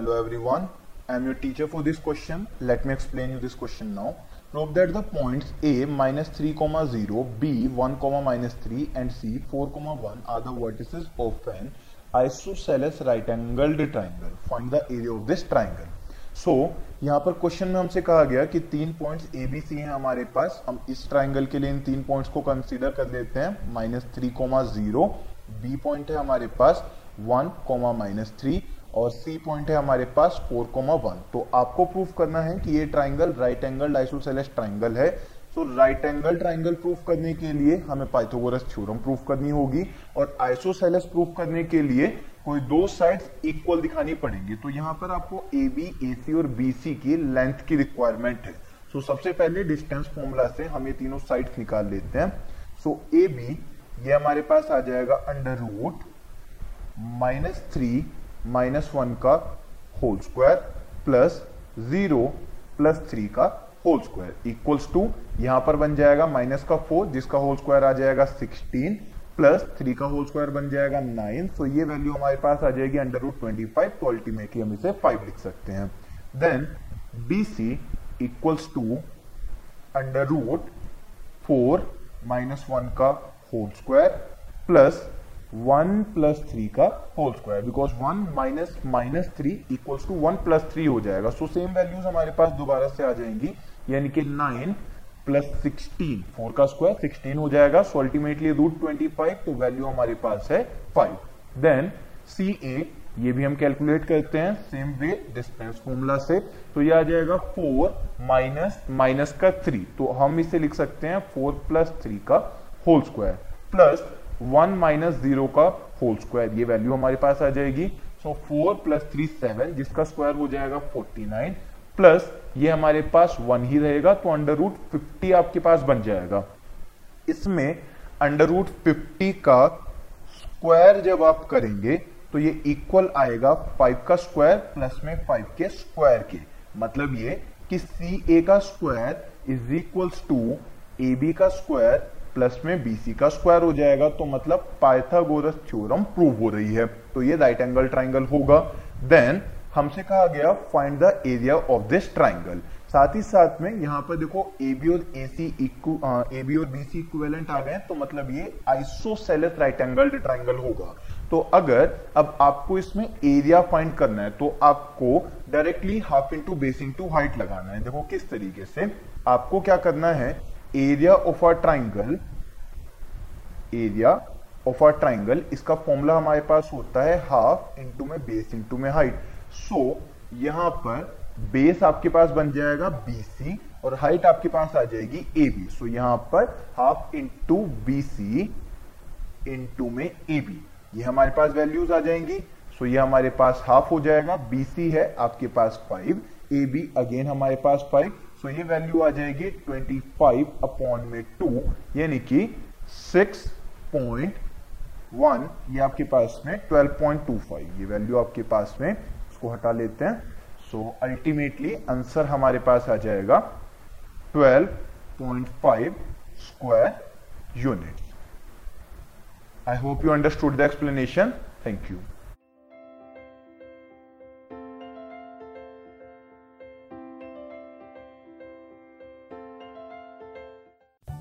Hello everyone, I am your teacher for this question. Let me explain you this question now. Prove that the points A minus 3 comma 0, B 1 comma minus 3 and C 4 comma 1 are the vertices of an isosceles right angled triangle. Find the area of this triangle. So so, यहाँ पर question में हमसे कहा गया कि तीन points A B C हैं हमारे पास हम इस ट्राइंगल के लिए इन तीन पॉइंट्स को कंसीडर कर लेते हैं minus three comma zero B point है हमारे पास वन कोमा माइनस थ्री और सी पॉइंट है हमारे पास फोर कोमा वन तो आपको प्रूफ करना है कि ये triangle right angle isosceles triangle है. So right angle triangle proof करने के लिए हमें पाइथागोरस थ्योरम प्रूफ करनी होगी और आइसोसेलेस प्रूफ करने के लिए कोई दो साइड्स इक्वल दिखानी पड़ेंगी। तो यहाँ पर आपको ए बी ए सी और बी सी की लेंथ की रिक्वायरमेंट है। सो so, सबसे पहले डिस्टेंस फॉर्मूला से हम ये तीनों साइड्स निकाल लेते हैं। सो ए बी ये हमारे पास आ जाएगा under root minus three minus one का whole square plus zero plus three का होल स्क्वायर इक्वल्स टू यहाँ पर बन जाएगा माइनस का फोर जिसका होल स्क्वायर आ जाएगा सिक्सटीन प्लस थ्री का होल स्क्वायर बन जाएगा नाइन सो ये वैल्यू हमारे पास आ जाएगी अंडर रूट ट्वेंटी फाइव तो अल्टीमेटली हम इसे फाइव लिख सकते हैं. Then B C equals to under root four minus one का whole square plus one plus three का whole square because one minus minus three equals to one plus three हो जाएगा। सो सेम वैल्यूज़ हमारे पास दोबारा से आ जाएँगी, यानी कि नाइन प्लस सिक्सटीन फोर का स्क्वायर सिक्सटीन हो जाएगा। So ultimately root twenty five तो वैल्यू हमारे पास है फाइव देन सी ए ये भी हम कैलकुलेट करते हैं सेम वे डिस्टेंस फॉर्मूला से। तो ये आ जाएगा फोर माइनस माइनस का थ्री तो हम इसे लिख सकते हैं फोर प्लस थ्री का whole square plus one minus zero का होल स्क्वायर, ये वैल्यू हमारे पास आ जाएगी। So four plus three seven जिसका स्क्वायर हो जाएगा फोर्टी नाइन प्लस ये हमारे पास वन ही रहेगा तो अंडर रूट फिफ्टी आपके पास बन जाएगा। इसमें अंडर रूट फिफ्टी का स्क्वायर जब आप करेंगे तो ये इक्वल आएगा फाइव का स्क्वायर प्लस में फाइव के स्क्वायर के। मतलब ये कि सी ए का square is equals to A B का स्क्वायर प्लस में बीसी का स्क्वायर हो जाएगा तो मतलब पाइथागोरस थ्योरम प्रूव हो रही है। तो ये राइट एंगल ट्राइंगल होगा। देन हमसे कहा गया find the area of this triangle साथ ही साथ में यहाँ पर देखो ए बी और ए सी ए बी और बी सी इक्वेलेंट आ गए तो मतलब ये आइसोसेलेस राइट एंगल ट्राइंगल होगा। तो अगर अब आपको इसमें एरिया फाइंड करना है तो आपको directly half into base into height लगाना है। देखो किस तरीके से आपको क्या करना है? Area of a triangle area of a triangle इसका फॉर्मूला हमारे पास होता है हाफ़ इंटू में बेस इंटू में हाइट सो so, यहाँ पर बेस आपके पास बन जाएगा बीसी और हाइट आपके पास आ जाएगी ए बी सो यहाँ पर half into B C into में ए बी ये हमारे पास वैल्यूज़ आ जाएँगी. सो so, ये हमारे पास हाफ़ हो जाएगा. बीसी है आपके पास फाइव ए बी अगेन हमारे पास फाइव सो ये वैल्यू आ जाएगी 25 फाइव अपॉन में टू यानी कि 6.1 ये आपके पास में 12.25 ये वैल्यू आपके पास में, उसको हटा लेते हैं। सो अल्टीमेटली आंसर हमारे पास आ जाएगा 12.5 square unit I hope you understood the explanation thank you